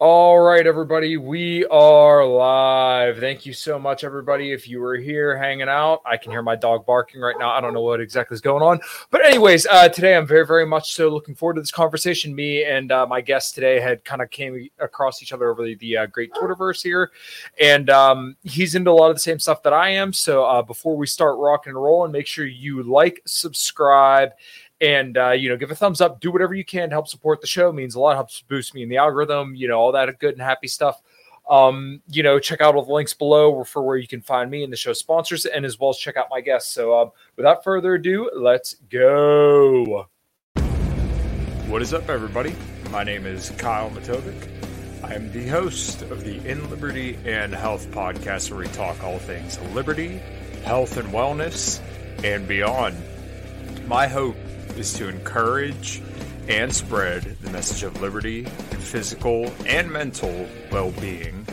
All right, everybody, we are live. Thank you so much, everybody. If you were here hanging out, I can hear my dog barking right now. I don't know what exactly is going on, but anyways, uh, today I'm very, very much so looking forward to this conversation. Me and uh, my guest today had kind of came across each other over the, the uh, great Twitterverse here, and um, he's into a lot of the same stuff that I am. So uh, before we start rocking and rolling, make sure you like, subscribe and uh, you know give a thumbs up do whatever you can to help support the show. It means a lot helps boost me in the algorithm you know all that good and happy stuff. Um, you know check out all the links below for where you can find me and the show sponsors and as well as check out my guests. So um, without further ado let's go. What is up everybody? My name is Kyle Matovcik. I am the host of the in liberty and health podcast where we talk all things liberty health and wellness and beyond. My hope is to encourage and spread the message of liberty and physical and mental well being.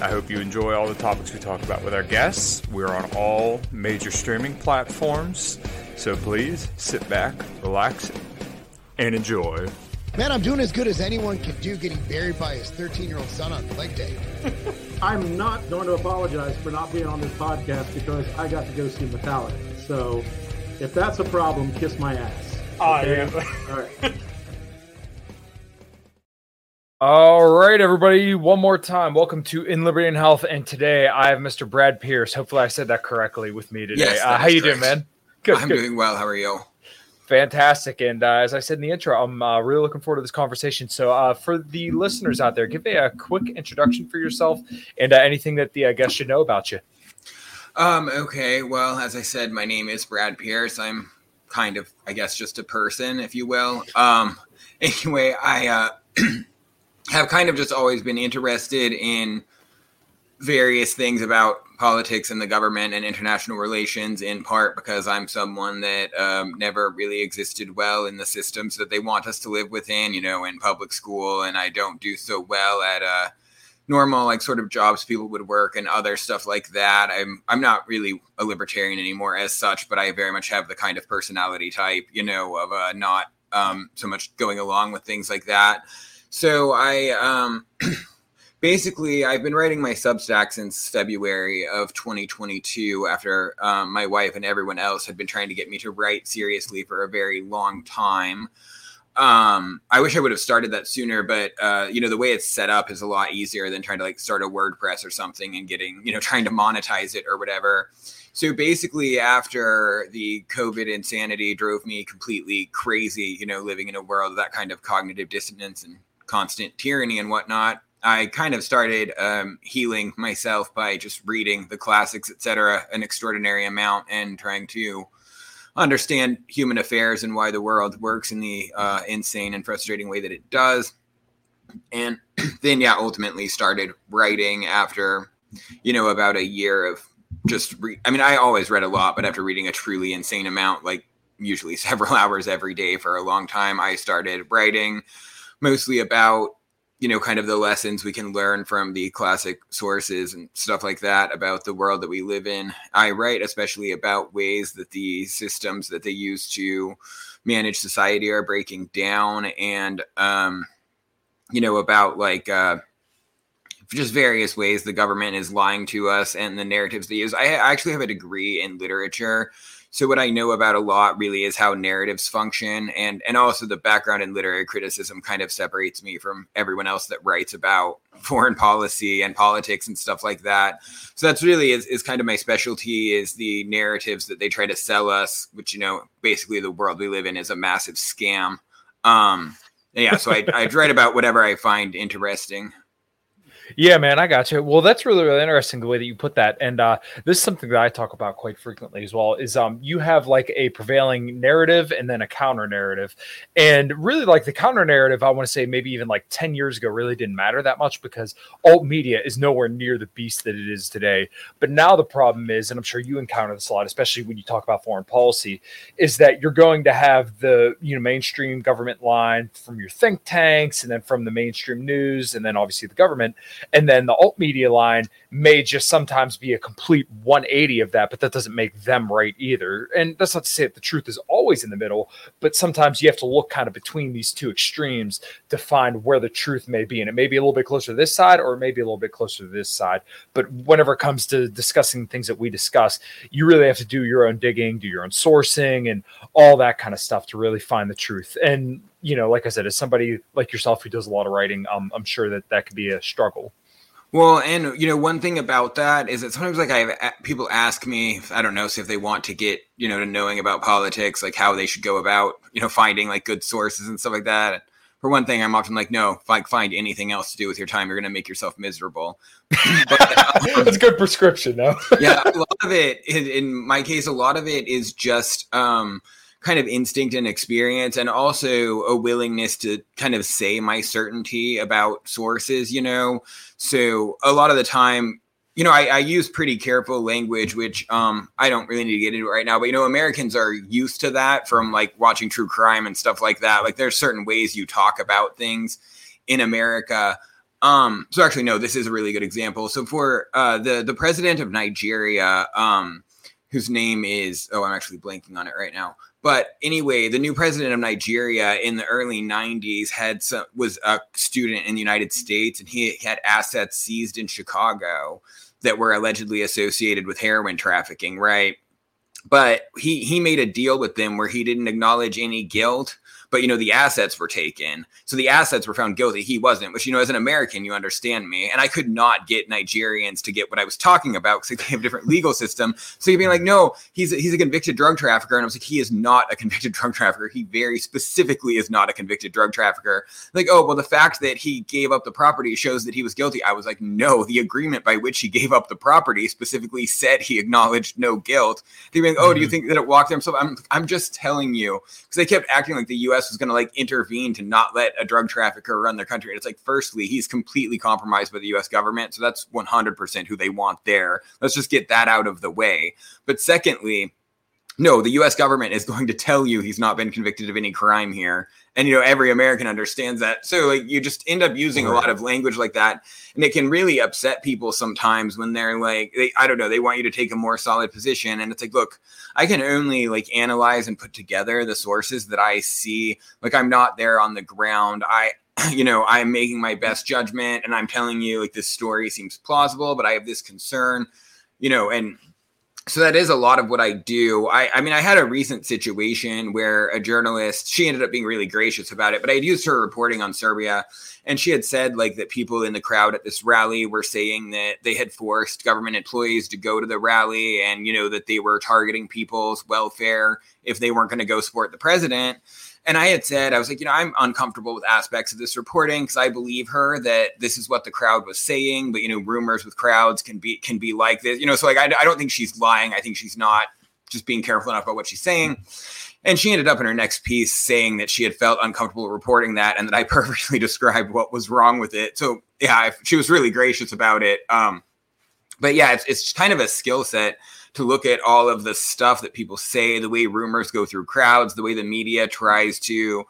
I hope you enjoy all the topics we talk about with our guests. We're on all major streaming platforms, so please sit back, relax, and enjoy. Man, I'm doing as good as anyone can do getting buried by his 13 year old son on leg day. I'm not going to apologize for not being on this podcast because I got to go see Metallica. So if that's a problem, kiss my ass. Okay? All right. All right, everybody. One more time. Welcome to In Liberty and Health. And today I have Mr. Brad Pearce. Hopefully I said that correctly with me today. Yes, uh, that how is you doing, man? Good. I'm good. doing well. How are you? Fantastic. And uh, as I said in the intro, I'm uh, really looking forward to this conversation. So, uh, for the listeners out there, give a, a quick introduction for yourself and uh, anything that the uh, guests should know about you. Um, okay. Well, as I said, my name is Brad Pearce. I'm kind of, I guess, just a person, if you will. Um, anyway, I uh, have kind of just always been interested in various things about politics and the government and international relations, in part because I'm someone that um, never really existed well in the systems that they want us to live within, you know, in public school, and I don't do so well at uh, normal like sort of jobs people would work and other stuff like that. I'm I'm not really a libertarian anymore as such, but I very much have the kind of personality type, you know, of uh, not um, so much going along with things like that. So I um, basically I've been writing my Substack since February of 2022 after um, my wife and everyone else had been trying to get me to write seriously for a very long time um i wish i would have started that sooner but uh you know the way it's set up is a lot easier than trying to like start a wordpress or something and getting you know trying to monetize it or whatever. So basically after the covid insanity drove me completely crazy you know living in a world of that kind of cognitive dissonance and constant tyranny and whatnot i kind of started um, healing myself by just reading the classics etc an extraordinary amount and trying to understand human affairs and why the world works in the uh, insane and frustrating way that it does. And then, yeah, ultimately started writing after, you know, about a year of just, re- I mean, I always read a lot, but after reading a truly insane amount, like usually several hours every day for a long time, I started writing mostly about you know kind of the lessons we can learn from the classic sources and stuff like that about the world that we live in. I write especially about ways that the systems that they use to manage society are breaking down and um you know about like uh just various ways the government is lying to us and the narratives they use. I actually have a degree in literature so what I know about a lot really is how narratives function, and and also the background in literary criticism kind of separates me from everyone else that writes about foreign policy and politics and stuff like that. So that's really is, is kind of my specialty is the narratives that they try to sell us, which you know basically the world we live in is a massive scam. Um, yeah, so I I write about whatever I find interesting. Yeah, man, I got you. Well, that's really, really interesting the way that you put that. And uh, this is something that I talk about quite frequently as well. Is um, you have like a prevailing narrative and then a counter narrative, and really like the counter narrative. I want to say maybe even like ten years ago really didn't matter that much because alt media is nowhere near the beast that it is today. But now the problem is, and I'm sure you encounter this a lot, especially when you talk about foreign policy, is that you're going to have the you know mainstream government line from your think tanks, and then from the mainstream news, and then obviously the government and then the alt media line may just sometimes be a complete 180 of that, but that doesn't make them right either. And that's not to say that the truth is always in the middle, but sometimes you have to look kind of between these two extremes to find where the truth may be. And it may be a little bit closer to this side or maybe a little bit closer to this side. But whenever it comes to discussing things that we discuss, you really have to do your own digging, do your own sourcing, and all that kind of stuff to really find the truth. And you know, like I said, as somebody like yourself who does a lot of writing, um, I'm sure that that could be a struggle. Well, and you know, one thing about that is that sometimes, like, I have people ask me, I don't know, so if they want to get, you know, to knowing about politics, like how they should go about, you know, finding like good sources and stuff like that. For one thing, I'm often like, no, like find anything else to do with your time. You're going to make yourself miserable. but, um, That's good prescription, though. yeah, a lot of it, in, in my case, a lot of it is just, um, kind of instinct and experience and also a willingness to kind of say my certainty about sources you know? So a lot of the time you know I, I use pretty careful language which um i don't really need to get into right now but you know americans are used to that from like watching true crime and stuff like that. Like there's certain ways you talk about things in america. Um so actually no this is a really good example. So for uh the the president of nigeria um whose name is oh i'm actually blanking on it right now but anyway, the new president of Nigeria in the early 90s had some, was a student in the United States and he had assets seized in Chicago that were allegedly associated with heroin trafficking, right? But he he made a deal with them where he didn't acknowledge any guilt but you know the assets were taken. So the assets were found guilty. He wasn't which you know as an american you understand me. And i could not get nigerians to get what i was talking about because they have a different legal system. So you'd be like no he's a, he's a convicted drug trafficker. And i was like he is not a convicted drug trafficker. He very specifically is not a convicted drug trafficker. Like oh well the fact that he gave up the property shows that he was guilty. I was like no the agreement by which he gave up the property specifically said he acknowledged no guilt. They'd be like oh mm-hmm. do you mm-hmm. think that it walked himself i'm, I'm just telling you because they kept acting like the us US was going to like intervene to not let a drug trafficker run their country. And it's like, firstly, he's completely compromised by the US government. So that's 100% who they want there. Let's just get that out of the way. But secondly, no, the US government is going to tell you he's not been convicted of any crime here. And, you know, every American understands that. So, like, you just end up using a lot of language like that. And it can really upset people sometimes when they're like, they, I don't know, they want you to take a more solid position. And it's like, look, I can only like analyze and put together the sources that I see. Like, I'm not there on the ground. I, you know, I'm making my best judgment and I'm telling you, like, this story seems plausible, but I have this concern, you know, and so that is a lot of what I do. I, I mean, I had a recent situation where a journalist, she ended up being really gracious about it, but I had used her reporting on Serbia, and she had said like that people in the crowd at this rally were saying that they had forced government employees to go to the rally, and you know that they were targeting people's welfare if they weren't going to go support the president. And I had said, I was like, you know, I'm uncomfortable with aspects of this reporting because I believe her that this is what the crowd was saying. But you know, rumors with crowds can be can be like this. You know, so like I, I don't think she's lying. I think she's not just being careful enough about what she's saying. And she ended up in her next piece saying that she had felt uncomfortable reporting that and that I perfectly described what was wrong with it. So yeah, she was really gracious about it. Um, but yeah, it's, it's kind of a skill set to look at all of the stuff that people say, the way rumors go through crowds, the way the media tries to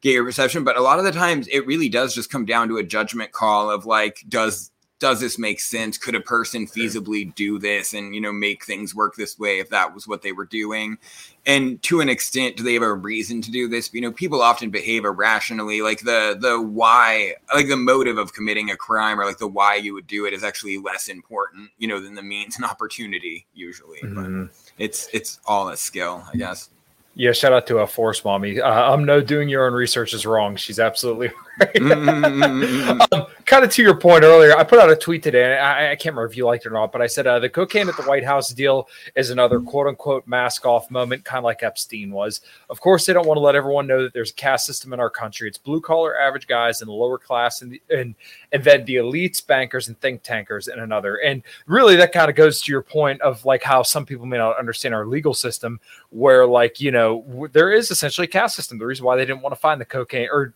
get your perception. But a lot of the times it really does just come down to a judgment call of like, does does this make sense? Could a person feasibly do this and you know make things work this way if that was what they were doing? And to an extent, do they have a reason to do this? You know, people often behave irrationally. Like the the why, like the motive of committing a crime, or like the why you would do it, is actually less important, you know, than the means and opportunity usually. Mm-hmm. But it's it's all a skill, I guess. Yeah, shout out to a force mommy. Uh, I'm no doing your own research is wrong. She's absolutely right. Mm-hmm. um, kind of to your point earlier, I put out a tweet today, and I, I can't remember if you liked it or not, but I said uh, the cocaine at the White House deal is another quote unquote mask off moment, kind of like Epstein was. Of course, they don't want to let everyone know that there's a caste system in our country. It's blue collar average guys in the lower class, and the, and and then the elites, bankers, and think tankers in another. And really, that kind of goes to your point of like how some people may not understand our legal system, where like you know w- there is essentially a caste system. The reason why they didn't want to find the cocaine or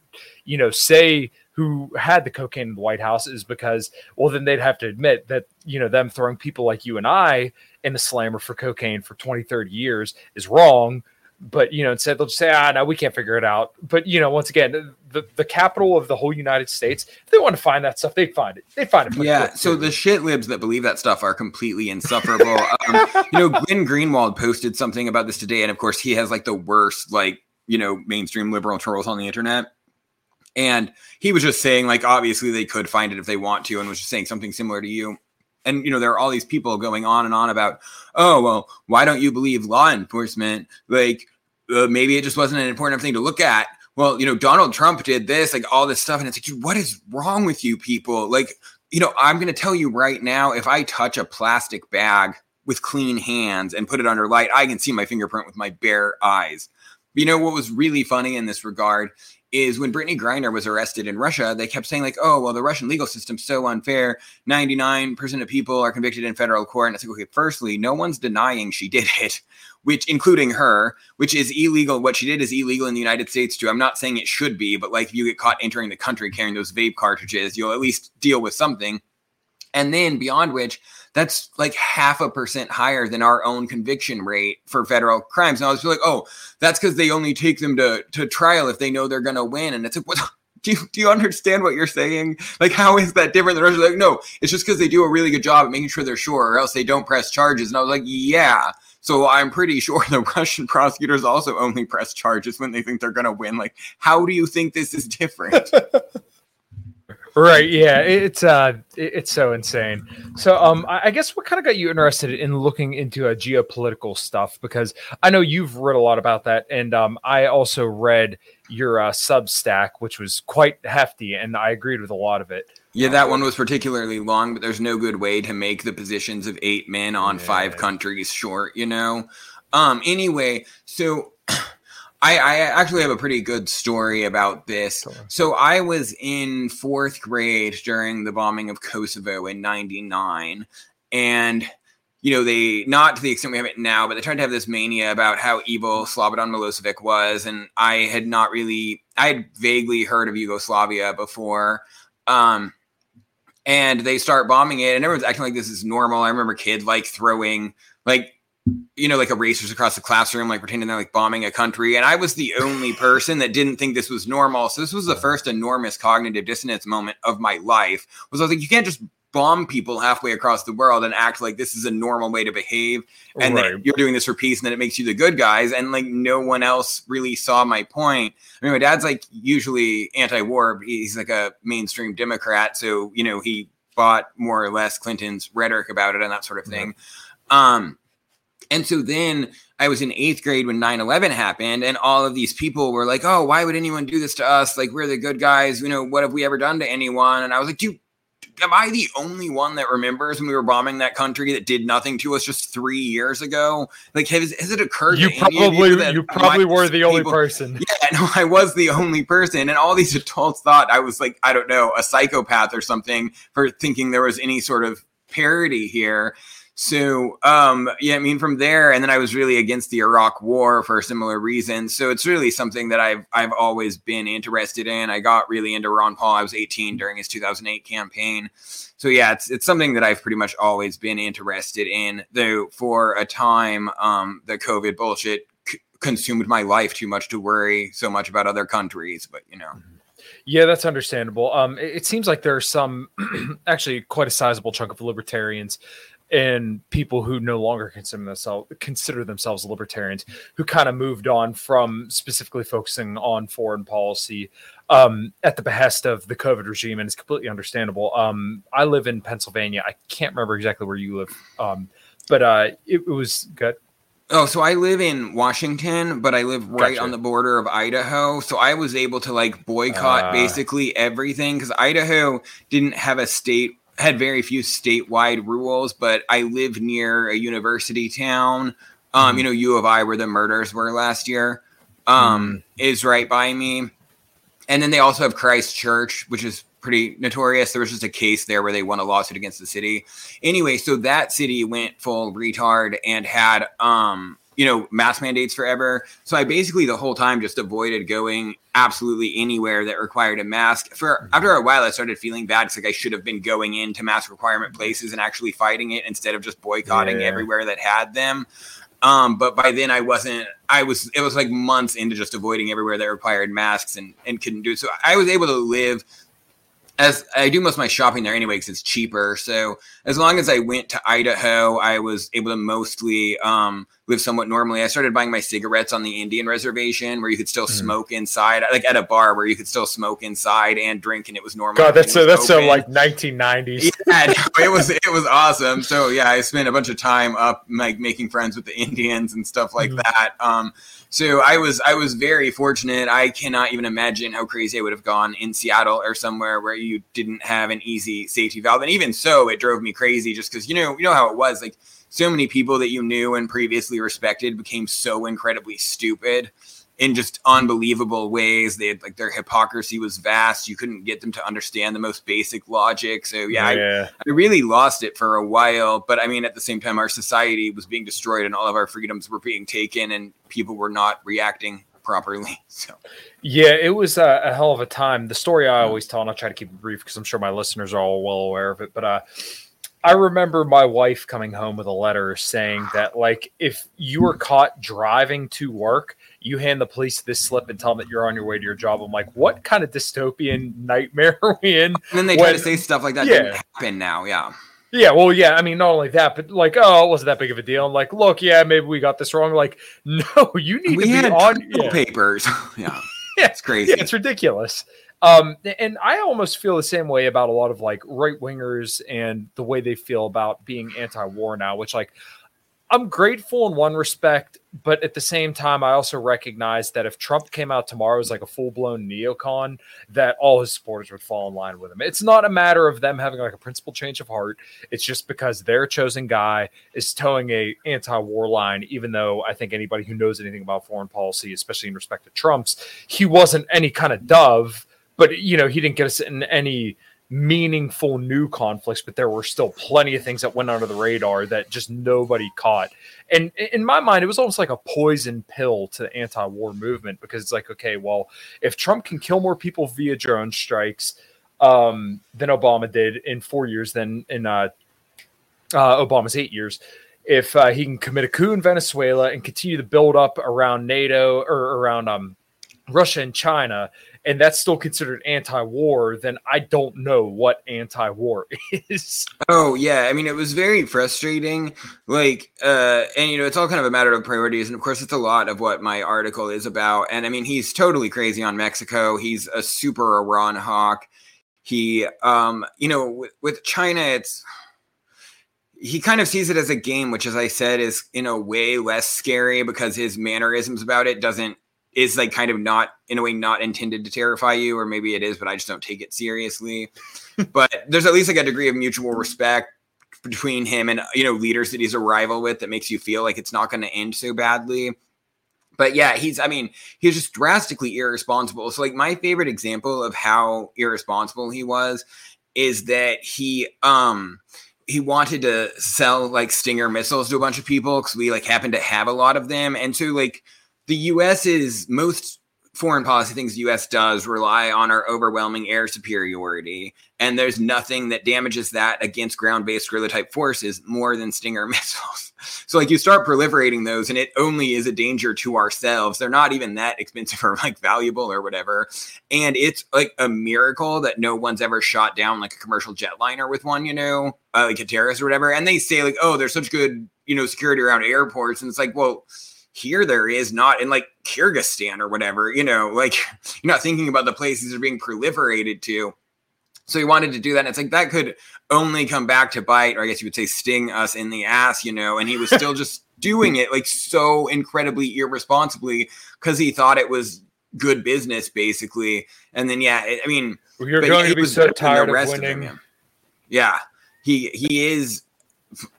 you know say who had the cocaine in the White House is because, well, then they'd have to admit that, you know, them throwing people like you and I in the slammer for cocaine for 20, 30 years is wrong. But, you know, instead they'll just say, ah, no, we can't figure it out. But, you know, once again, the, the capital of the whole United States, if they want to find that stuff, they'd find it. They'd find it. Yeah, so the shit libs that believe that stuff are completely insufferable. um, you know, Glenn Greenwald posted something about this today, and of course, he has like the worst, like you know, mainstream liberal trolls on the internet. And he was just saying, like, obviously they could find it if they want to, and was just saying something similar to you. And you know, there are all these people going on and on about, oh well, why don't you believe law enforcement? Like, uh, maybe it just wasn't an important enough thing to look at well, you know, Donald Trump did this, like all this stuff. And it's like, what is wrong with you people? Like, you know, I'm going to tell you right now if I touch a plastic bag with clean hands and put it under light, I can see my fingerprint with my bare eyes. You know what was really funny in this regard is when Brittney Griner was arrested in Russia, they kept saying, like, oh, well, the Russian legal system's so unfair. 99% of people are convicted in federal court. And it's like, okay, firstly, no one's denying she did it, which including her, which is illegal. What she did is illegal in the United States too. I'm not saying it should be, but like if you get caught entering the country carrying those vape cartridges, you'll at least deal with something. And then beyond which, that's like half a percent higher than our own conviction rate for federal crimes. And I was like, oh, that's because they only take them to, to trial if they know they're going to win. And it's like, what? Do you, do you understand what you're saying? Like, how is that different than Russia? Like, no, it's just because they do a really good job at making sure they're sure, or else they don't press charges. And I was like, yeah. So I'm pretty sure the Russian prosecutors also only press charges when they think they're going to win. Like, how do you think this is different? Right. Yeah. It's uh, it's so insane. So, um, I guess what kind of got you interested in looking into uh, geopolitical stuff? Because I know you've read a lot about that, and um, I also read your uh, Substack, which was quite hefty, and I agreed with a lot of it. Yeah, that one was particularly long, but there's no good way to make the positions of eight men on five countries short, you know? Um, anyway, so I, I actually have a pretty good story about this. Sure. So I was in fourth grade during the bombing of Kosovo in 99. And, you know, they, not to the extent we have it now, but they tried to have this mania about how evil Slobodan Milosevic was. And I had not really, I had vaguely heard of Yugoslavia before. Um, and they start bombing it, and everyone's acting like this is normal. I remember kids like throwing, like, you know, like erasers across the classroom, like pretending they're like bombing a country. And I was the only person that didn't think this was normal. So this was the first enormous cognitive dissonance moment of my life. Was I was like, you can't just bomb people halfway across the world and act like this is a normal way to behave and right. then you're doing this for peace and then it makes you the good guys and like no one else really saw my point i mean my dad's like usually anti-war but he's like a mainstream democrat so you know he bought more or less clinton's rhetoric about it and that sort of thing um and so then I was in eighth grade when 9 11 happened, and all of these people were like, Oh, why would anyone do this to us? Like, we're the good guys. You know, what have we ever done to anyone? And I was like, Dude, am I the only one that remembers when we were bombing that country that did nothing to us just three years ago? Like, has, has it occurred You to any of probably, that you probably were the only people- person. yeah, no, I was the only person, and all these adults thought I was like, I don't know, a psychopath or something for thinking there was any sort of parody here. So, um, yeah, I mean, from there, and then I was really against the Iraq War for similar reasons. So it's really something that I've I've always been interested in. I got really into Ron Paul. I was 18 during his 2008 campaign. So yeah, it's it's something that I've pretty much always been interested in. Though for a time, um, the COVID bullshit c- consumed my life too much to worry so much about other countries. But you know, Yeah, that's understandable. Um, it, it seems like there are some, actually, quite a sizable chunk of libertarians and people who no longer consider themselves consider themselves libertarians who kind of moved on from specifically focusing on foreign policy um, at the behest of the COVID regime, and it's completely understandable. Um, I live in Pennsylvania. I can't remember exactly where you live, um, but uh, it, it was good. Oh, so I live in Washington, but I live right Gotcha. on the border of Idaho. So I was able to like boycott Ah. basically everything because Idaho didn't have a state, had very few statewide rules, but I live near a university town. Um, Mhm. you know, U of I, where the murders were last year, um, is right by me. And then they also have Christ Church, which is pretty notorious. There was just a case there where they won a lawsuit against the city. Anyway, so that city went full retard and had um, you know, mask mandates forever. So I basically the whole time just avoided going absolutely anywhere that required a mask. For after a while I started feeling bad. It's like I should have been going into mask requirement places and actually fighting it instead of just boycotting Yeah. everywhere that had them. Um, but by then I wasn't. I was. It was like months into just avoiding everywhere that required masks and and couldn't do. it. So I was able to live as I do most of my shopping there anyway because it's cheaper. So as long as I went to Idaho, I was able to mostly um, live somewhat normally. I started buying my cigarettes on the Indian reservation where you could still Mhm. smoke inside, like at a bar where you could still smoke inside and drink, and it was normal. God, that's so, that's so like 1990s. Yeah, no, it was it was awesome. So yeah, I spent a bunch of time up like making friends with the Indians and stuff like Mhm. that. Um, so I was I was very fortunate. I cannot even imagine how crazy I would have gone in Seattle or somewhere where you didn't have an easy safety valve. And even so, it drove me crazy just because you know you know how it was like so many people that you knew and previously respected became so incredibly stupid in just unbelievable ways. They had like their hypocrisy was vast. You couldn't get them to understand the most basic logic. So yeah, I. I really lost it for a while. But I mean, at the same time, our society was being destroyed and all of our freedoms were being taken, and people were not reacting properly. So Yeah, it was a, a hell of a time. The story I always tell, and I'll try to keep it brief because I'm sure my listeners are all well aware of it. But uh, I remember my wife coming home with a letter saying that, like, if you were caught driving to work, you hand the police this slip and tell them that you're on your way to your job. I'm like, what kind of dystopian nightmare are we in? and then they try to say stuff like that Yeah. didn't happen now. Yeah. Yeah, well, yeah. I mean, not only that, but like, oh, it wasn't that big of a deal. I'm like, look, yeah, maybe we got this wrong. Like, no, you need We to be on. Yeah. papers. yeah. Yeah. It's crazy. Yeah, it's ridiculous. Um, and I almost feel the same way about a lot of like right wingers and the way they feel about being anti-war now, which like I'm grateful in one respect, but at the same time, I also recognize that if Trump came out tomorrow as like a full-blown neocon, that all his supporters would fall in line with him. It's not a matter of them having like a principal change of heart. It's just because their chosen guy is toeing a anti-war line, even though I think anybody who knows anything about foreign policy, especially in respect to Trump's, he wasn't any kind of dove, but you know, he didn't get us in any meaningful new conflicts, but there were still plenty of things that went under the radar that just nobody caught. And in my mind, it was almost like a poison pill to the anti-war movement because it's like, okay, well, if Trump can kill more people via drone strikes um, than Obama did in four years than in uh, uh, Obama's eight years, if uh, he can commit a coup in Venezuela and continue to build up around NATO or around um, Russia and China, and that's still considered anti-war, then I don't know what anti-war is. Oh yeah, I mean it was very frustrating. Like, uh, and you know, it's all kind of a matter of priorities, and of course, it's a lot of what my article is about. And I mean, he's totally crazy on Mexico. He's a super Iran hawk. He, um, you know, with, with China, it's he kind of sees it as a game, which, as I said, is in a way less scary because his mannerisms about it doesn't is like kind of not in a way not intended to terrify you, or maybe it is, but I just don't take it seriously. but there's at least like a degree of mutual respect between him and you know leaders that he's a rival with that makes you feel like it's not going to end so badly. But yeah, he's I mean, he's just drastically irresponsible. So like my favorite example of how irresponsible he was is that he um he wanted to sell like Stinger missiles to a bunch of people because we like happen to have a lot of them. And so like the US is most foreign policy things the US does rely on our overwhelming air superiority. And there's nothing that damages that against ground-based guerrilla type forces more than Stinger missiles. So like you start proliferating those and it only is a danger to ourselves. They're not even that expensive or like valuable or whatever. And it's like a miracle that no one's ever shot down like a commercial jetliner with one, you know, uh, like a terrorist or whatever. And they say like, oh, there's such good, you know, security around airports. And it's like, well, here there is not in like Kyrgyzstan or whatever, you know, like you're not thinking about the places are being proliferated to. So he wanted to do that. And it's like that could only come back to bite, or I guess you would say sting us in the ass, you know, and he was still just doing it like so incredibly irresponsibly because he thought it was good business, basically. And then yeah, it, I mean, You're going he to be was so better than the tired of winning. him. Yeah, he he is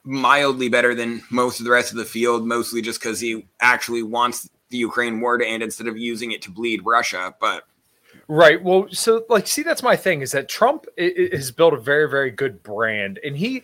mildly better than most of the rest of the field, mostly just because he actually wants the Ukraine war to end instead of using it to bleed Russia. But Right. Well, so like, see, that's my thing is that Trump has built a very, very good brand, and he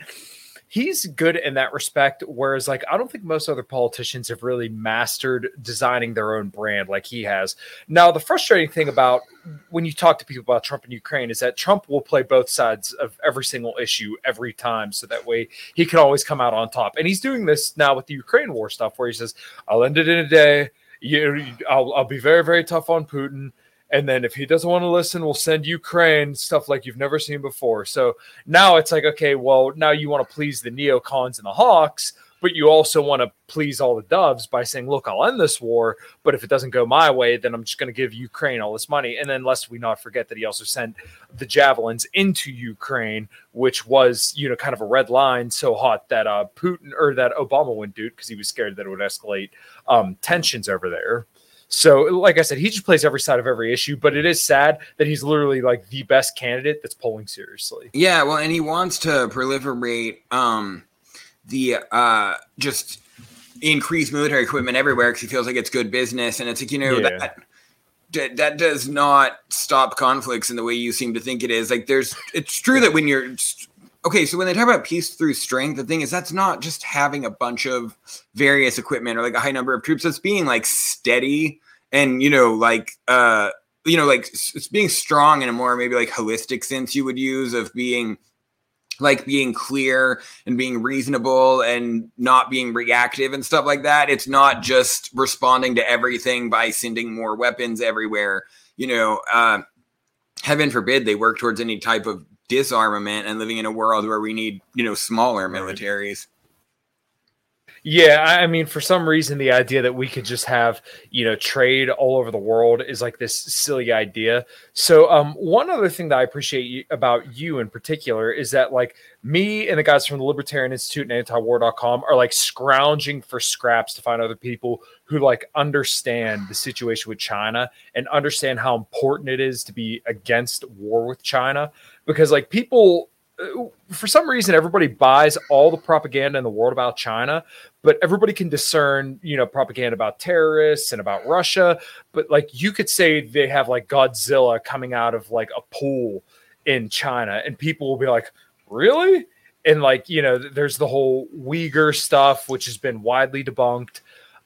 he's good in that respect. Whereas, like, I don't think most other politicians have really mastered designing their own brand like he has. Now, the frustrating thing about when you talk to people about Trump and Ukraine is that Trump will play both sides of every single issue every time, so that way he can always come out on top. And he's doing this now with the Ukraine war stuff, where he says, "I'll end it in a day." You, I'll, I'll be very, very tough on Putin. And then if he doesn't want to listen, we'll send Ukraine stuff like you've never seen before. So now it's like, okay, well, now you want to please the neocons and the hawks, but you also want to please all the doves by saying, look, I'll end this war, but if it doesn't go my way, then I'm just going to give Ukraine all this money. And then lest we not forget that he also sent the javelins into Ukraine, which was, you know, kind of a red line so hot that uh Putin or that Obama wouldn't do it because he was scared that it would escalate um tensions over there. So, like I said, he just plays every side of every issue, but it is sad that he's literally like the best candidate that's polling seriously. yeah, well, and he wants to proliferate um the uh just increase military equipment everywhere because he feels like it's good business, and it's like you know Yeah. that. that- That does not stop conflicts in the way you seem to think it is. Like, there's, it's true that when you're, okay, so when they talk about peace through strength, the thing is that's not just having a bunch of various equipment or like a high number of troops. That's being like steady and you know like uh you know like it's being strong in a more maybe like holistic sense you would use of being like being clear and being reasonable and not being reactive and stuff like that. It's not just responding to everything by sending more weapons everywhere. You know, uh, heaven forbid they work towards any type of disarmament and living in a world where we need, you know, smaller militaries. Yeah, I mean, for some reason, the idea that we could just have you know trade all over the world is like this silly idea. So, um, one other thing that I appreciate you, about you in particular is that like me and the guys from the Libertarian Institute and Antiwar.com are like scrounging for scraps to find other people who like understand the situation with China and understand how important it is to be against war with China because like people Uh, for some reason everybody buys all the propaganda in the world about China, but everybody can discern, you know, propaganda about terrorists and about Russia. But like you could say they have like Godzilla coming out of like a pool in China, and people will be like, really? And like, you know, there's the whole Uyghur stuff, which has been widely debunked.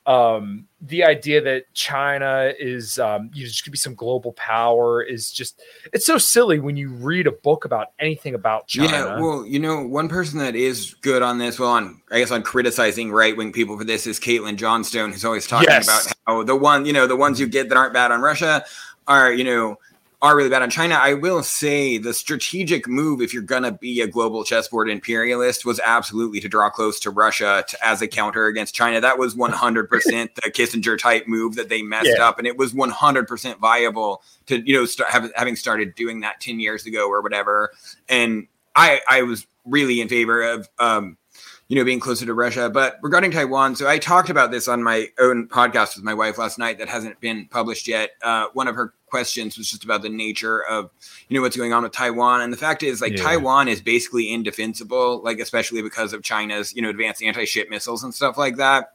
Um, the idea that China is, um, you know, just could be some global power is just, it's so silly when you read a book about anything about China. Yeah, well, you know, one person that is good on this, well, on I guess on criticizing right wing people for this is Caitlin Johnstone, who's always talking Yes. about how the one, you know, the ones you get that aren't bad on Russia are, you know, are really bad on China. I will say the strategic move, if you're gonna be a global chessboard imperialist, was absolutely to draw close to Russia to, as a counter against China. That was 100% the Kissinger type move that they messed Yeah. up, and it was 100% viable to you know start have, having started doing that 10 years ago or whatever. And I I was really in favor of um you know being closer to Russia. But regarding Taiwan, so I talked about this on my own podcast with my wife last night that hasn't been published yet. Uh, one of her questions was just about the nature of you know what's going on with Taiwan, and the fact is like Yeah. Taiwan is basically indefensible, like especially because of China's you know advanced anti-ship missiles and stuff like that.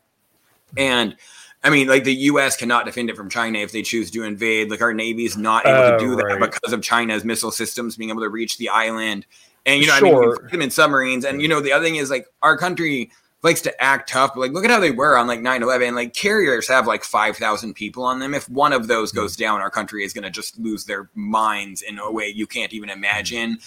And I mean, like the U.S. cannot defend it from China if they choose to invade. Like our Navy's not able Oh, to do that right. because of China's missile systems being able to reach the island. And you know, I mean, Sure. we them in submarines. And you know, the other thing is like our country likes to act tough, but like look at how they were on like 9-11. Like carriers have like five thousand people on them. If one of those hmm. goes down, our country is gonna just lose their minds in a way you can't even imagine.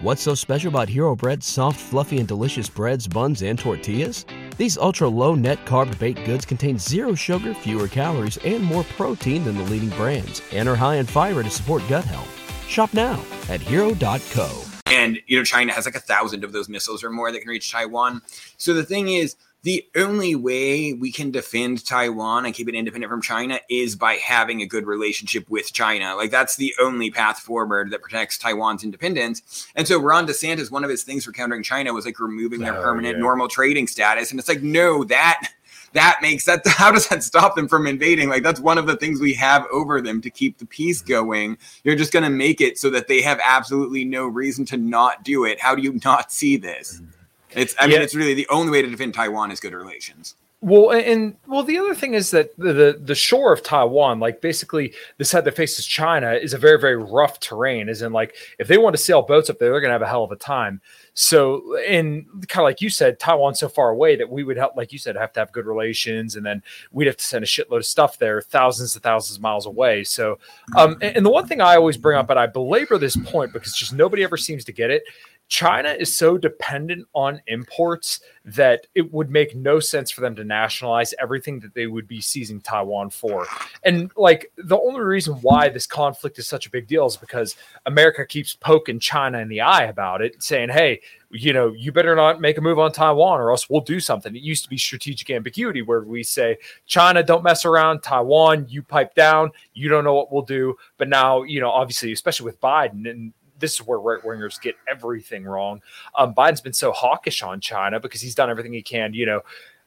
What's so special about Hero Bread's soft, fluffy, and delicious breads, buns, and tortillas? These ultra low net carb baked goods contain zero sugar, fewer calories, and more protein than the leading brands, and are high in fiber to support gut health. Shop now at hero.co. and you know china has like a thousand of those missiles or more that can reach taiwan. So the thing is the only way we can defend taiwan and keep it independent from china is by having a good relationship with china. Like that's the only path forward that protects taiwan's independence. And so ron desantis one of his things for countering china was like removing their Oh, permanent yeah. normal trading status. And it's like no that that makes that how does that stop them from invading? Like that's one of the things we have over them to keep the peace mm-hmm. going. You're just going to make it so that they have absolutely no reason to not do it. How do you not see this? Mm-hmm. It's I mean Yeah. it's really the only way to defend Taiwan is good relations. Well, and, well, the other thing is that the, the the shore of Taiwan, like basically the side that faces China, is a very very rough terrain. Is in, like if they want to sail boats up there, they're gonna have a hell of a time. So, and kind of like you said, Taiwan's so far away that we would help, like you said, have to have good relations, and then we'd have to send a shitload of stuff there, thousands and thousands of miles away. So, um, and, and the one thing I always bring up, and I belabor this point because just nobody ever seems to get it. China is so dependent on imports that it would make no sense for them to nationalize everything that they would be seizing Taiwan for. And like the only reason why this conflict is such a big deal is because America keeps poking China in the eye about it, saying, hey, you know, you better not make a move on Taiwan or else we'll do something. It used to be strategic ambiguity where we say, China, don't mess around. Taiwan, you pipe down. You don't know what we'll do. But now, you know, obviously, especially with Biden and this is where right wingers get everything wrong. Um, Biden's been so hawkish on China because he's done everything he can, you know,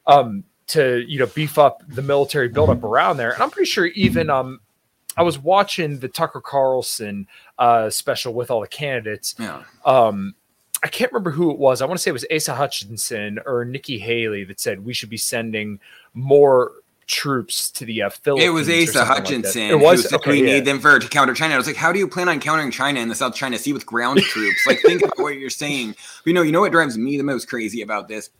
um, to you know beef up the military buildup around there. And I'm pretty sure even um, I was watching the Tucker Carlson uh, special with all the candidates. Yeah. Um, I can't remember who it was. I want to say it was Asa Hutchinson or Nikki Haley that said we should be sending more troops to the uh, Philippines. It was Asa something like. Hutchinson it was who okay, we yeah. need them for to counter China. I was like, how do you plan on countering China in the South China Sea with ground troops? Like, think about what you're saying. You know, you know what drives me the most crazy about this?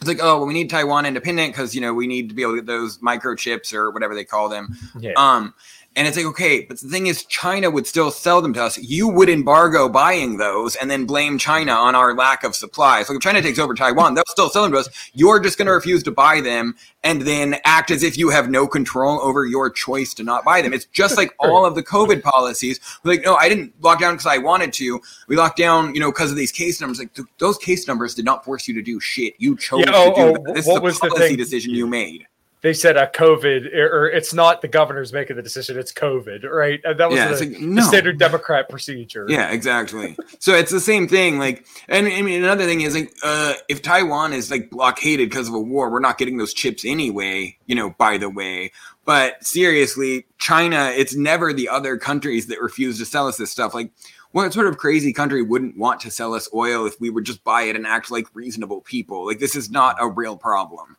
It's like, oh, well, we need Taiwan independent because you know we need to be able to get those microchips or whatever they call them. Yeah. Um, and it's like, okay, but the thing is, China would still sell them to us. You would embargo buying those and then blame China on our lack of supply. So if China takes over Taiwan, they'll still sell them to us. You're just going to refuse to buy them and then act as if you have no control over your choice to not buy them. It's just like all of the COVID policies. Like, no, I didn't lock down because I wanted to. We locked down, you know, because of these case numbers. Like th- those case numbers did not force you to do shit. You chose Yeah, oh, to do oh, that. This what is a was the policy thing? decision you made. They said a COVID, or, or it's not the governor's making the decision; it's COVID, right? And that was Yeah, the, like, the standard Democrat procedure. Yeah, exactly. so it's the same thing. Like, and I mean, another thing is like, uh, if Taiwan is like blockaded because of a war, we're not getting those chips anyway. You know, by the way. But seriously, China, it's never the other countries that refuse to sell us this stuff. Like, what sort of crazy country wouldn't want to sell us oil if we would just buy it and act like reasonable people? Like, this is not a real problem.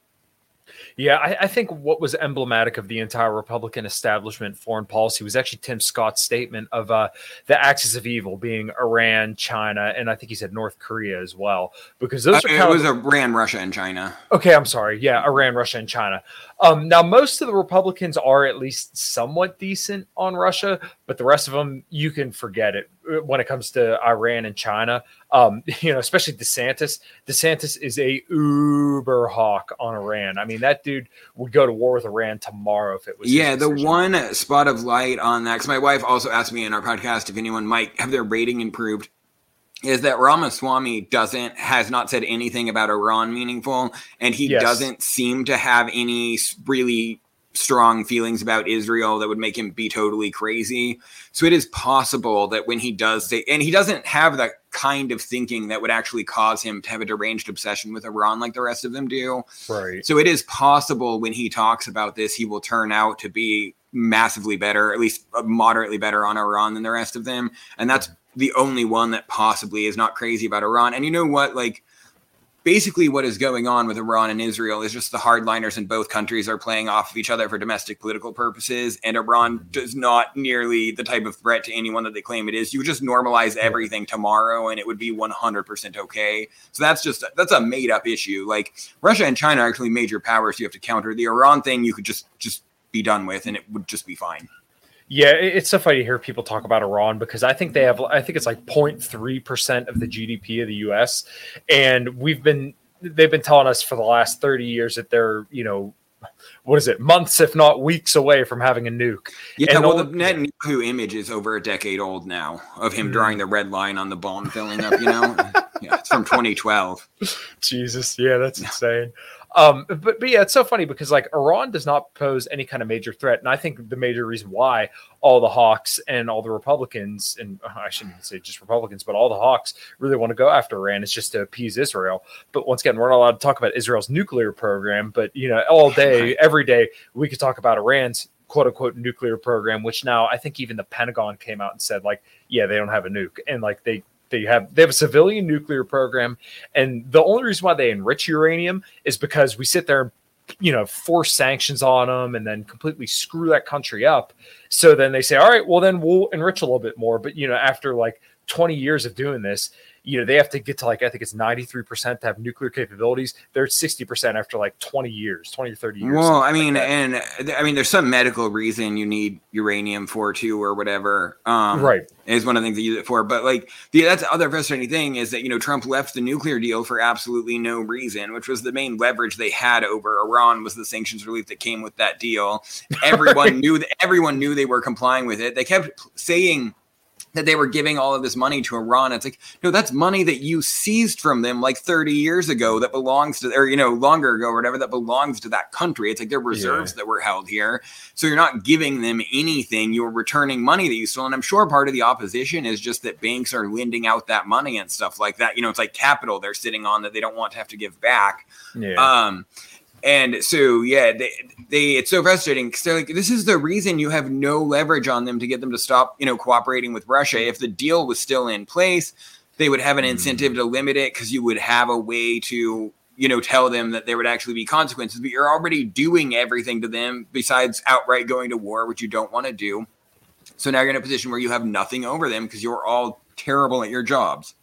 Yeah, I, I think what was emblematic of the entire Republican establishment foreign policy was actually Tim Scott's statement of uh, the axis of evil being Iran, China, and I think he said North Korea as well, because those Uh, are it was of Iran, Russia, and China. okay. I'm sorry, yeah, Iran, Russia, and China. Um, now most of the Republicans are at least somewhat decent on Russia, but the rest of them you can forget it when it comes to Iran and China. Um, you know, especially DeSantis. DeSantis is a uber hawk on Iran. I mean, that dude would go to war with Iran tomorrow if it was. Yeah, the one spot of light on that, because my wife also asked me in our podcast if anyone might have their rating improved, is that Ramaswamy doesn't has not said anything about Iran meaningful, and he Yes. doesn't seem to have any really strong feelings about Israel that would make him be totally crazy. So it is possible that when he does say, and he doesn't have that kind of thinking that would actually cause him to have a deranged obsession with Iran like the rest of them do. right. So it is possible when he talks about this, he will turn out to be massively better, at least uh, moderately better on Iran than the rest of them. And that's mm-hmm. the only one that possibly is not crazy about Iran. And you know what? Like, basically, what is going on with Iran and Israel is just the hardliners in both countries are playing off of each other for domestic political purposes. And Iran does not nearly the type of threat to anyone that they claim it is. You would just normalize everything tomorrow and it would be 100% okay. So that's just, that's a made up issue. Like, Russia and China are actually major powers you have to counter. The Iran thing you could just just be done with and it would just be fine. Yeah, it's so funny to hear people talk about Iran because I think they have, I think it's like 0.3% of the GDP of the US. And we've been, they've been telling us for the last 30 years that they're, you know, what is it, months, if not weeks away from having a nuke. Yeah, And well, the- Netanyahu image is over a decade old now of him Mhm. drawing the red line on the bomb filling up. You know, yeah, it's from 2012. Jesus, yeah, that's insane. Um, but but yeah, it's so funny because like Iran does not pose any kind of major threat, and I think the major reason why all the Hawks and all the Republicans, and I shouldn't say just Republicans, but all the Hawks really want to go after Iran is just to appease Israel. But once again, we're not allowed to talk about Israel's nuclear program. But you know, all day, every day, we could talk about Iran's quote unquote nuclear program, which now I think even the Pentagon came out and said like, yeah, they don't have a nuke, and like they they have they have a civilian nuclear program, and the only reason why they enrich uranium is because we sit there and you know force sanctions on them and then completely screw that country up. So then they say, all right, well then we'll enrich a little bit more. But you know after like 20 years of doing this, you know, they have to get to like, I think it's 93% to have nuclear capabilities. They're at 60% after like 20 years, 20 to 30 years. Well, I mean, like and I mean, there's some medical reason you need uranium for too, or whatever. Um, right. Is one of the things they use it for. But like, the, that's the other frustrating thing is that, you know, Trump left the nuclear deal for absolutely no reason, which was the main leverage they had over Iran was the sanctions relief that came with that deal. Everyone right. knew that everyone knew they were complying with it. They kept saying, that they were giving all of this money to Iran. It's like, no, that's money that you seized from them like 30 years ago that belongs to, or, you know, longer ago or whatever, that belongs to that country. It's like their reserves yeah. that were held here. So you're not giving them anything. You're returning money that you stole. And I'm sure part of the opposition is just that banks are lending out that money and stuff like that. You know, it's like capital they're sitting on that they don't want to have to give back. Yeah. Um, and so, yeah, they, they it's so frustrating because they're like, this is the reason you have no leverage on them to get them to stop, you know, cooperating with Russia. If the deal was still in place, they would have an incentive to limit it because you would have a way to, you know, tell them that there would actually be consequences. But you're already doing everything to them besides outright going to war, which you don't want to do. So now you're in a position where you have nothing over them because you're all terrible at your jobs.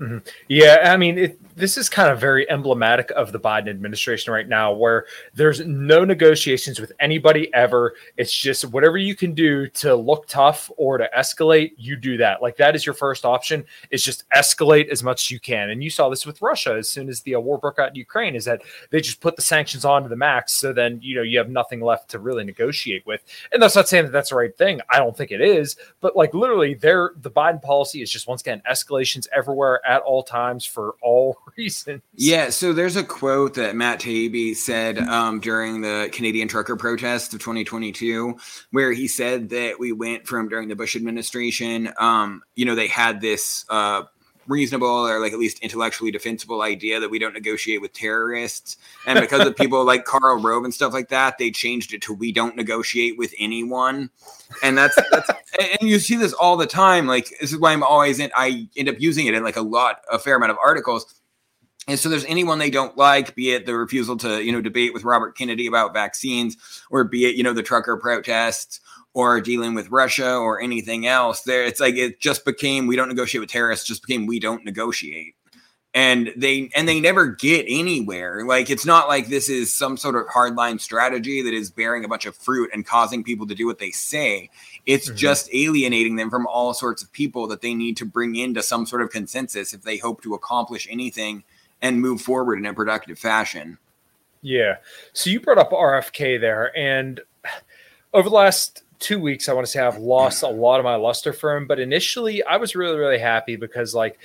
Mm-hmm. Yeah, I mean, it, this is kind of very emblematic of the Biden administration right now, where there's no negotiations with anybody ever. It's just whatever you can do to look tough or to escalate, you do that. Like that is your first option is just escalate as much as you can. And you saw this with Russia as soon as the uh, war broke out in Ukraine, is that they just put the sanctions on to the max. So then you know you have nothing left to really negotiate with. And that's not saying that that's the right thing. I don't think it is, but like literally, there the Biden policy is just once again escalations everywhere at all times for all reasons. Yeah, so there's a quote that Matt Taibbi said um, during the Canadian trucker protests of 2022, where he said that we went from during the Bush administration, um, you know, they had this uh, reasonable or like at least intellectually defensible idea that we don't negotiate with terrorists. And because of people like Karl Rove and stuff like that, they changed it to we don't negotiate with anyone. And that's that's and you see this all the time. Like this is why I'm always in I end up using it in like a lot, a fair amount of articles. And so there's anyone they don't like, be it the refusal to, you know, debate with Robert Kennedy about vaccines, or be it, you know, the trucker protests, or dealing with Russia or anything else. There, it's like it just became we don't negotiate with terrorists. Just became we don't negotiate, and they and they never get anywhere. Like it's not like this is some sort of hardline strategy that is bearing a bunch of fruit and causing people to do what they say. It's mm-hmm. just alienating them from all sorts of people that they need to bring into some sort of consensus if they hope to accomplish anything and move forward in a productive fashion. Yeah. So you brought up RFK there, and over the last two weeks, I want to say I've lost a lot of my luster for him. But initially, I was really, really happy because, like,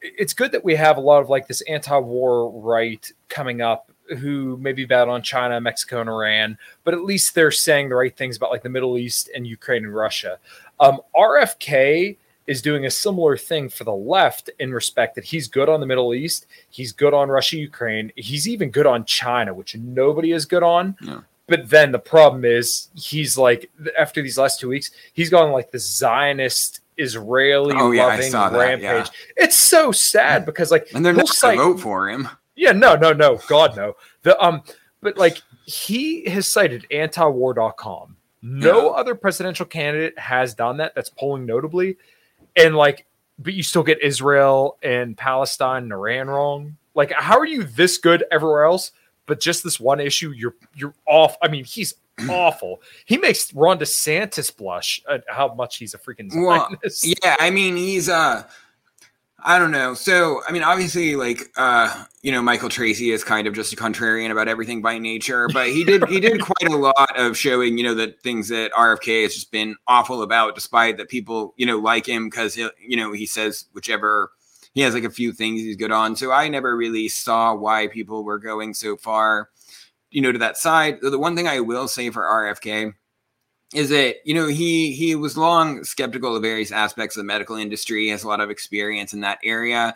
it's good that we have a lot of like this anti-war right coming up who maybe bad on China, Mexico, and Iran, but at least they're saying the right things about like the Middle East and Ukraine and Russia. Um, RFK is doing a similar thing for the left in respect that he's good on the Middle East, he's good on Russia, Ukraine, he's even good on China, which nobody is good on. Yeah. But then the problem is he's like after these last two weeks, he's gone like the Zionist Israeli oh, yeah, loving rampage. yeah. It's so sad because like and they're not cite, vote for him. Yeah, no, no, no, God no. The um, but like he has cited antiwar.com. No yeah. other presidential candidate has done that. That's polling notably, and like, but you still get Israel and Palestine and Iran wrong. Like, how are you this good everywhere else? but just this one issue, you're you're off. I mean, he's awful. He makes Ron DeSantis blush at how much he's a freaking Well, yeah, I mean, he's uh I don't know. So, I mean, obviously, like, uh, you know, Michael Tracey is kind of just a contrarian about everything by nature, but he did he did quite a lot of showing, you know, the things that RFK has just been awful about, despite that people, you know, like him because you know he says whichever he has like a few things he's good on. So I never really saw why people were going so far, you know, to that side. The one thing I will say for RFK is that you know he he was long skeptical of various aspects of the medical industry. Has a lot of experience in that area,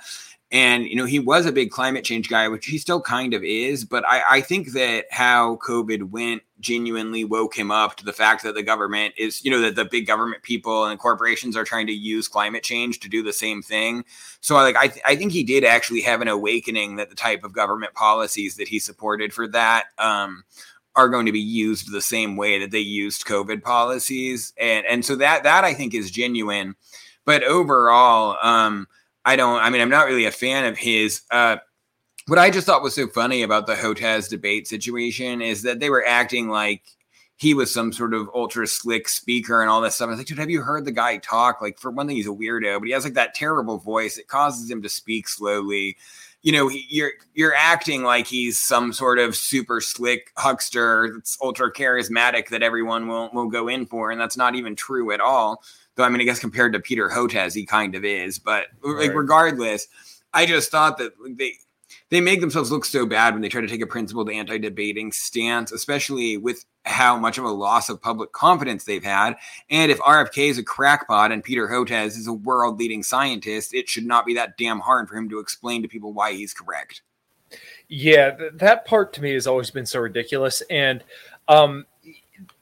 and you know he was a big climate change guy, which he still kind of is. But I, I think that how COVID went genuinely woke him up to the fact that the government is, you know, that the big government people and corporations are trying to use climate change to do the same thing. So, like, I, th- I think he did actually have an awakening that the type of government policies that he supported for that um, are going to be used the same way that they used COVID policies, and and so that that I think is genuine. But overall, um, I don't. I mean, I'm not really a fan of his. Uh, what I just thought was so funny about the Hotez debate situation is that they were acting like he was some sort of ultra slick speaker and all this stuff. I was like, dude, have you heard the guy talk? Like, for one thing, he's a weirdo, but he has like that terrible voice. It causes him to speak slowly. You know, he, you're you're acting like he's some sort of super slick huckster that's ultra charismatic that everyone will will go in for, and that's not even true at all. Though I mean, I guess compared to Peter Hotez, he kind of is. But like, regardless, I just thought that they they make themselves look so bad when they try to take a principled anti-debating stance, especially with how much of a loss of public confidence they've had. And if RFK is a crackpot and Peter Hotez is a world-leading scientist, it should not be that damn hard for him to explain to people why he's correct. Yeah, th- that part to me has always been so ridiculous. And um,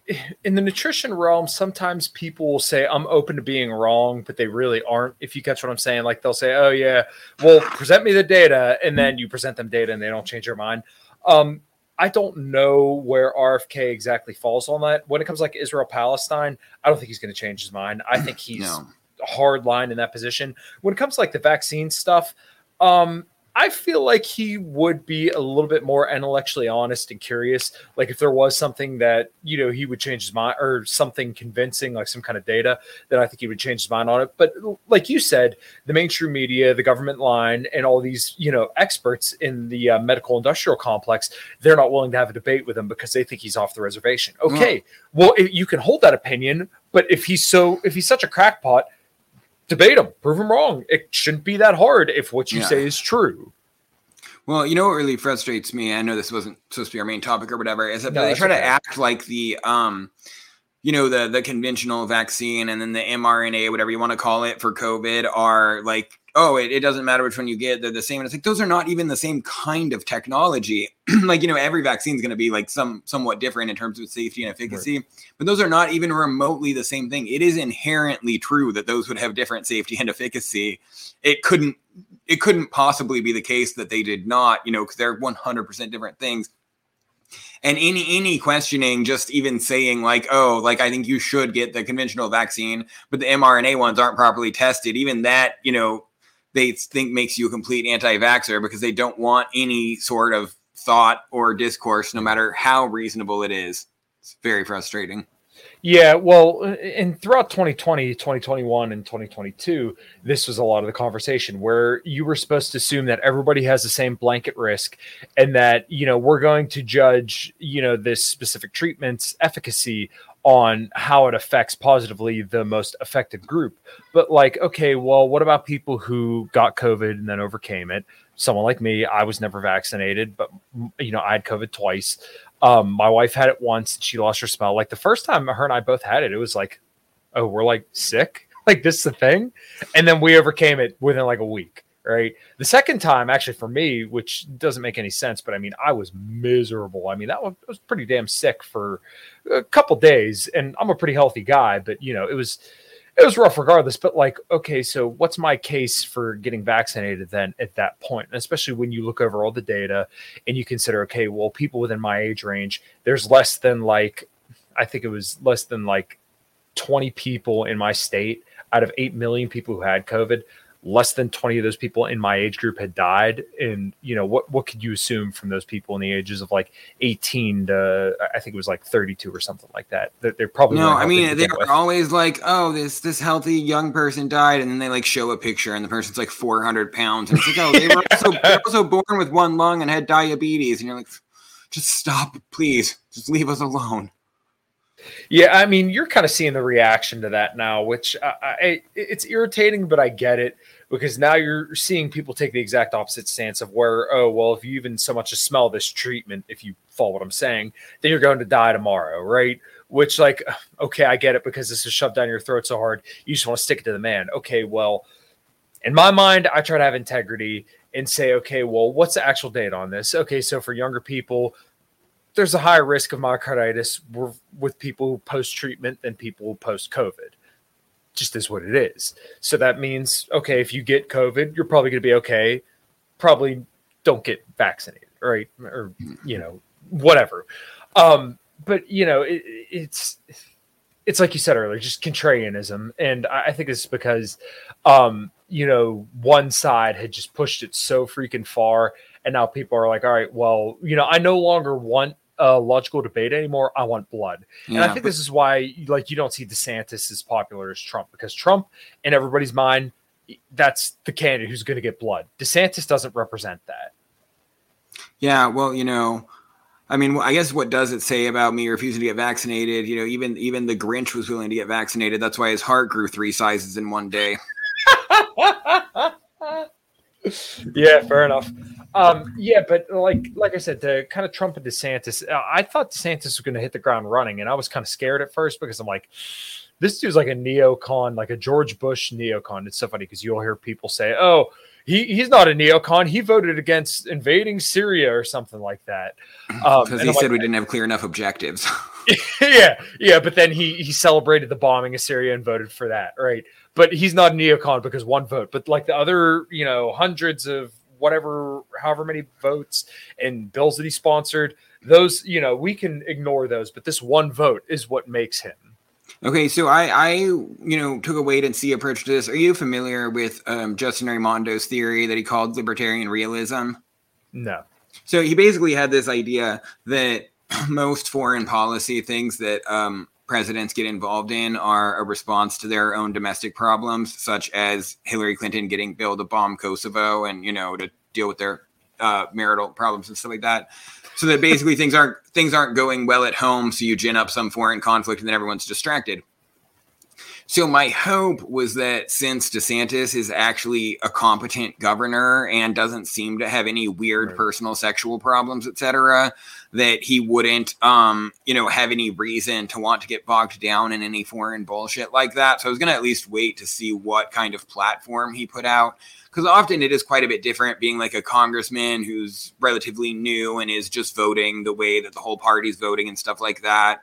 in the nutrition realm, sometimes people will say, I'm open to being wrong, but they really aren't. If you catch what I'm saying, like they'll say, Oh, yeah, well, present me the data. And then you present them data and they don't change their mind. Um, I don't know where RFK exactly falls on that. When it comes like Israel Palestine, I don't think he's going to change his mind. I think he's No. hard line in that position. When it comes to like the vaccine stuff, um, I feel like he would be a little bit more intellectually honest and curious. Like if there was something that you know he would change his mind or something convincing, like some kind of data, then I think he would change his mind on it. But like you said, the mainstream media, the government line, and all these you know experts in the uh, medical industrial complex, they're not willing to have a debate with him because they think he's off the reservation. Okay, well if you can hold that opinion, but if he's so if he's such a crackpot, debate them, prove them wrong. It shouldn't be that hard if what you Yeah. say is true. Well, you know what really frustrates me? I know this wasn't supposed to be our main topic or whatever. Is that No, they try to act like the um, you know, the the conventional vaccine and then the mRNA, whatever you want to call it, for COVID are like, oh, it, it doesn't matter which one you get; they're the same. And it's like those are not even the same kind of technology. like you know, every vaccine is going to be like some somewhat different in terms of safety and efficacy, but those are not even remotely the same thing. It is inherently true that those would have different safety and efficacy. It couldn't it couldn't possibly be the case that they did not, you know, because they're 100% different things. And any any questioning, just even saying like, oh, like I think you should get the conventional vaccine, but the mRNA ones aren't properly tested. Even that, you know, they think makes you a complete anti-vaxxer because they don't want any sort of thought or discourse, no matter how reasonable it is. It's very frustrating. Yeah, well, uh, and throughout 2020, 2021, and 2022, this was a lot of the conversation where you were supposed to assume that everybody has the same blanket risk and that, you know, we're going to judge, you know, this specific treatment's efficacy on how it affects positively the most affected group. But, like, okay, well, what about people who got COVID and then overcame it? Someone like me, I was never vaccinated, but, you know, I had COVID twice. Um, my wife had it once and she lost her smell. Like the first time her and I both had it, it was like, oh, we're like sick. Like this is the thing. And then we overcame it within like a week. Right. The second time, actually, for me, which doesn't make any sense, but I mean, I was miserable. I mean, that was pretty damn sick for a couple days, and I'm a pretty healthy guy, but you know, it was it was rough regardless. But like, okay, so what's my case for getting vaccinated then at that point? And especially when you look over all the data and you consider, okay, well, people within my age range, there's less than like, I think it was less than like 20 people in my state out of 8 million people who had COVID. Less than 20 of those people in my age group had died. And, you know, what, what could you assume from those people in the ages of like 18 to, I think it was like 32 or something like that? They're, they're probably No, I mean they're with. always like, oh, this this healthy young person died, and then they like show a picture, and the person's like 400 pounds, and it's like, oh, they were also, also born with one lung and had diabetes, and you're like, just stop, please, just leave us alone. Yeah, I mean, you're kind of seeing the reaction to that now, which I, it's irritating, but I get it because now you're seeing people take the exact opposite stance of where, oh, well, if you even so much as smell this treatment, if you follow what I'm saying, then you're going to die tomorrow, right? Which, like, okay, I get it because this is shoved down your throat so hard, you just want to stick it to the man. Okay, well, in my mind, I try to have integrity and say, okay, well, what's the actual date on this? Okay, so for younger people, there's a higher risk of myocarditis with people post treatment than people post COVID. Just is what it is. So that means, okay, if you get COVID, you're probably going to be okay. Probably don't get vaccinated, right? Or, you know, whatever. Um, but, you know, it, it's, it's like you said earlier, just contrarianism. And I, I think it's because, um, you know, one side had just pushed it so freaking far. And now people are like, all right, well, you know, I no longer want a logical debate anymore. I want blood. Yeah, and I think this is why, like, you don't see DeSantis as popular as Trump because Trump, in everybody's mind, that's the candidate who's going to get blood. DeSantis doesn't represent that. Yeah, well, you know, I mean, I guess what does it say about me refusing to get vaccinated? You know, even even the Grinch was willing to get vaccinated. That's why his heart grew three sizes in one day. yeah, fair enough. Um, yeah, but like like I said, to kind of Trump and DeSantis, uh, I thought DeSantis was going to hit the ground running, and I was kind of scared at first because I'm like, this dude's like a neocon, like a George Bush neocon. It's so funny because you'll hear people say, "Oh, he he's not a neocon. He voted against invading Syria or something like that." Because um, he said like, we didn't have clear enough objectives. yeah, yeah, but then he he celebrated the bombing of Syria and voted for that, right? But he's not a neocon because one vote. But like the other, you know, hundreds of whatever, however many votes and bills that he sponsored, those, you know, we can ignore those. But this one vote is what makes him. Okay, so I, I, you know, took a wait and see approach to this. Are you familiar with um, Justin Raimondo's theory that he called libertarian realism? No. So he basically had this idea that most foreign policy things that um, presidents get involved in are a response to their own domestic problems, such as Hillary Clinton getting Bill to bomb Kosovo and you know to deal with their uh, marital problems and stuff like that. So that basically things aren't things aren't going well at home, so you gin up some foreign conflict and then everyone's distracted. So my hope was that since DeSantis is actually a competent governor and doesn't seem to have any weird right. personal sexual problems, etc., that he wouldn't, um, you know, have any reason to want to get bogged down in any foreign bullshit like that. So I was going to at least wait to see what kind of platform he put out. Because often it is quite a bit different being like a congressman who's relatively new and is just voting the way that the whole party's voting and stuff like that.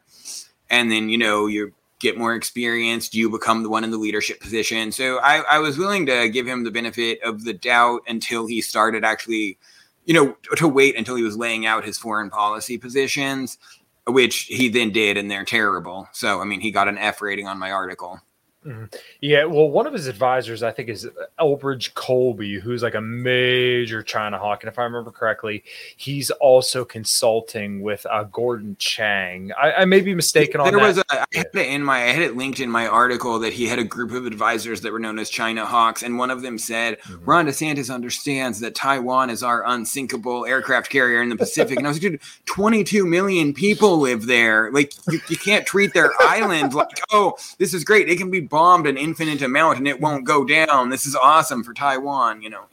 And then, you know, you get more experienced, you become the one in the leadership position. So I, I was willing to give him the benefit of the doubt until he started actually you know, to wait until he was laying out his foreign policy positions, which he then did, and they're terrible. So, I mean, he got an F rating on my article. Mm-hmm. Yeah, well, one of his advisors, I think, is Elbridge Colby, who's like a major China hawk, and if I remember correctly, he's also consulting with uh, Gordon Chang. I, I, may be mistaken there on was that. A, I had it in my, I had it linked in my article that he had a group of advisors that were known as China hawks, and one of them said, mm-hmm. "Ron DeSantis understands that Taiwan is our unsinkable aircraft carrier in the Pacific." and I was like, "Dude, 22 million people live there. Like, you, you can't treat their island like, oh, this is great. It can be." Bombed an infinite amount and it won't go down. This is awesome for Taiwan. You know,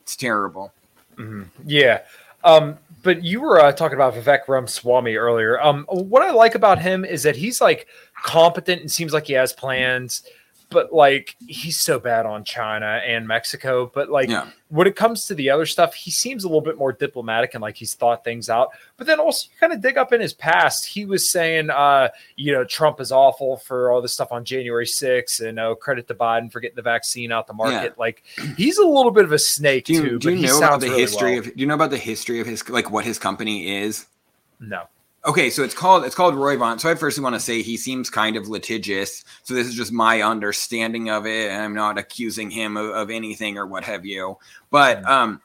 it's terrible. Mm-hmm. Yeah. Um, but you were uh, talking about Vivek Ramaswamy earlier. Um, what I like about him is that he's like competent and seems like he has plans but like he's so bad on China and Mexico. But like yeah. when it comes to the other stuff, he seems a little bit more diplomatic and like he's thought things out. But then also you kind of dig up in his past, he was saying, uh, you know, Trump is awful for all this stuff on January 6th and oh, credit to Biden for getting the vaccine out the market. Yeah. Like he's a little bit of a snake do you, too. Do you know about the really history well. of? Do you know about the history of his like what his company is? No. Okay, so it's called it's called Roivant. So I first want to say he seems kind of litigious. So this is just my understanding of it, I'm not accusing him of, of anything or what have you. But um,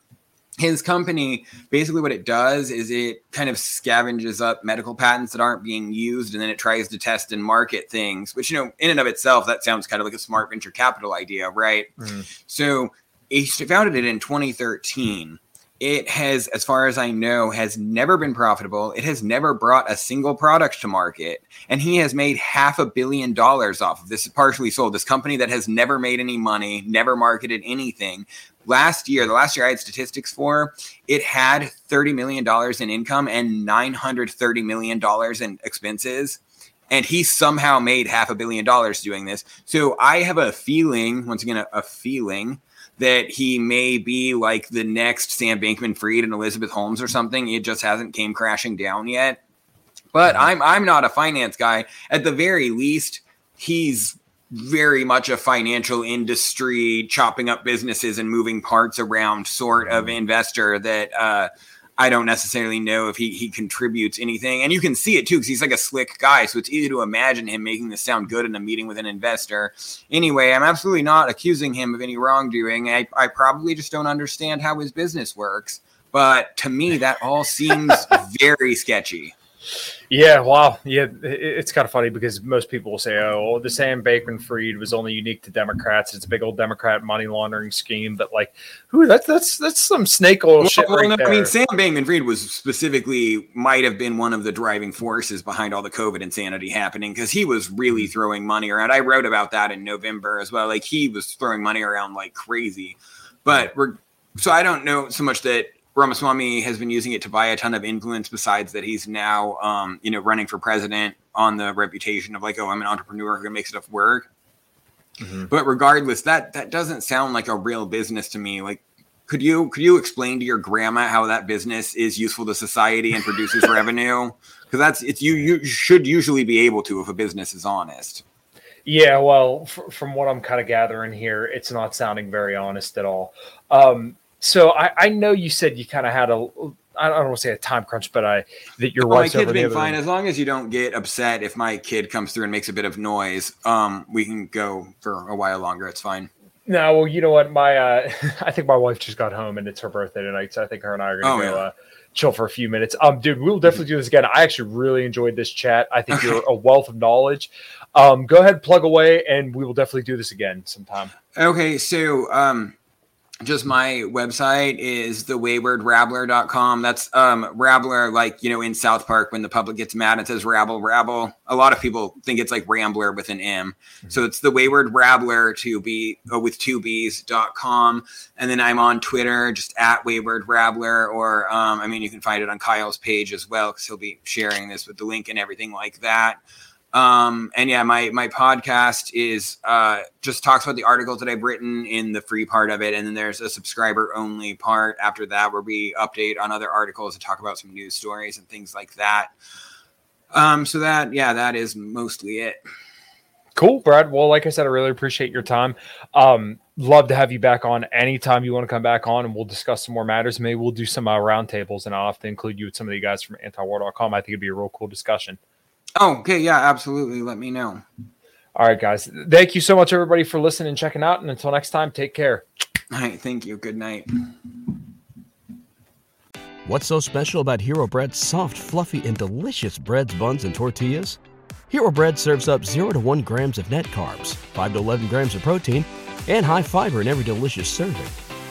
his company basically what it does is it kind of scavenges up medical patents that aren't being used, and then it tries to test and market things. Which you know, in and of itself, that sounds kind of like a smart venture capital idea, right? Mm-hmm. So he founded it in 2013 it has, as far as I know, has never been profitable. It has never brought a single product to market. And he has made half a billion dollars off of this partially sold. This company that has never made any money, never marketed anything. Last year, the last year I had statistics for, it had $30 million in income and $930 million in expenses and he somehow made half a billion dollars doing this. So I have a feeling, once again, a, a, feeling that he may be like the next Sam Bankman Fried and Elizabeth Holmes or something. It just hasn't came crashing down yet. But. I'm I'm not a finance guy. At the very least, he's very much a financial industry chopping up businesses and moving parts around sort of mm-hmm. investor that uh, I don't necessarily know if he he contributes anything. And you can see it too, because he's like a slick guy. So it's easy to imagine him making this sound good in a meeting with an investor. Anyway, I'm absolutely not accusing him of any wrongdoing. I, I probably just don't understand how his business works. But to me, that all seems very sketchy. Yeah, wow. Yeah, it's kind of funny because most people will say, "Oh, the Sam Bankman Fried was only unique to Democrats. It's a big old Democrat money laundering scheme." But like, who? That's that's that's some snake oil well, shit right no. I mean, Sam Bankman Fried was specifically might have been one of the driving forces behind all the COVID insanity happening because he was really mm-hmm. throwing money around. I wrote about that in November as well. Like he was throwing money around like crazy. But we're so I don't know so much that Ramaswamy has been using it to buy a ton of influence. Besides that, he's now, um, you know, running for president on the reputation of like, oh, I'm an entrepreneur who can make stuff work. Mm-hmm. But regardless, that that doesn't sound like a real business to me. Like, could you could you explain to your grandma how that business is useful to society and produces revenue? Because that's it's you you should usually be able to if a business is honest. Yeah, well, f- from what I'm kind of gathering here, it's not sounding very honest at all. Um, so I, I know you said you kind of had a I don't want to say a time crunch, but I that your well, wife's my kid's being fine as long as you don't get upset if my kid comes through and makes a bit of noise. Um, we can go for a while longer. It's fine. No, well, you know what? My uh, I think my wife just got home and it's her birthday tonight, so I think her and I are gonna oh, go yeah. uh, chill for a few minutes. Um, dude, we'll definitely do this again. I actually really enjoyed this chat. I think you're a wealth of knowledge. Um, go ahead, plug away, and we will definitely do this again sometime. Okay, so um just my website is thewaywardrabbler.com. That's um Rabbler, like you know, in South Park when the public gets mad, it says rabble, rabble. A lot of people think it's like Rambler with an M. Mm-hmm. So it's the wayward rabbler to be uh, with two B's.com. And then I'm on Twitter, just at wayward rabbler, or um, I mean, you can find it on Kyle's page as well, because he'll be sharing this with the link and everything like that. Um, and yeah, my my podcast is uh, just talks about the articles that I've written in the free part of it, and then there's a subscriber only part after that where we update on other articles and talk about some news stories and things like that. Um, so that yeah, that is mostly it. Cool, Brad. Well, like I said, I really appreciate your time. Um, love to have you back on anytime you want to come back on and we'll discuss some more matters. Maybe we'll do some uh, roundtables and I'll have to include you with some of the guys from antiwar.com. I think it'd be a real cool discussion. Oh, okay. Yeah, absolutely. Let me know. All right, guys. Thank you so much, everybody, for listening and checking out. And until next time, take care. All right. Thank you. Good night. What's so special about Hero Bread's soft, fluffy, and delicious breads, buns, and tortillas? Hero Bread serves up 0 to 1 grams of net carbs, 5 to 11 grams of protein, and high fiber in every delicious serving.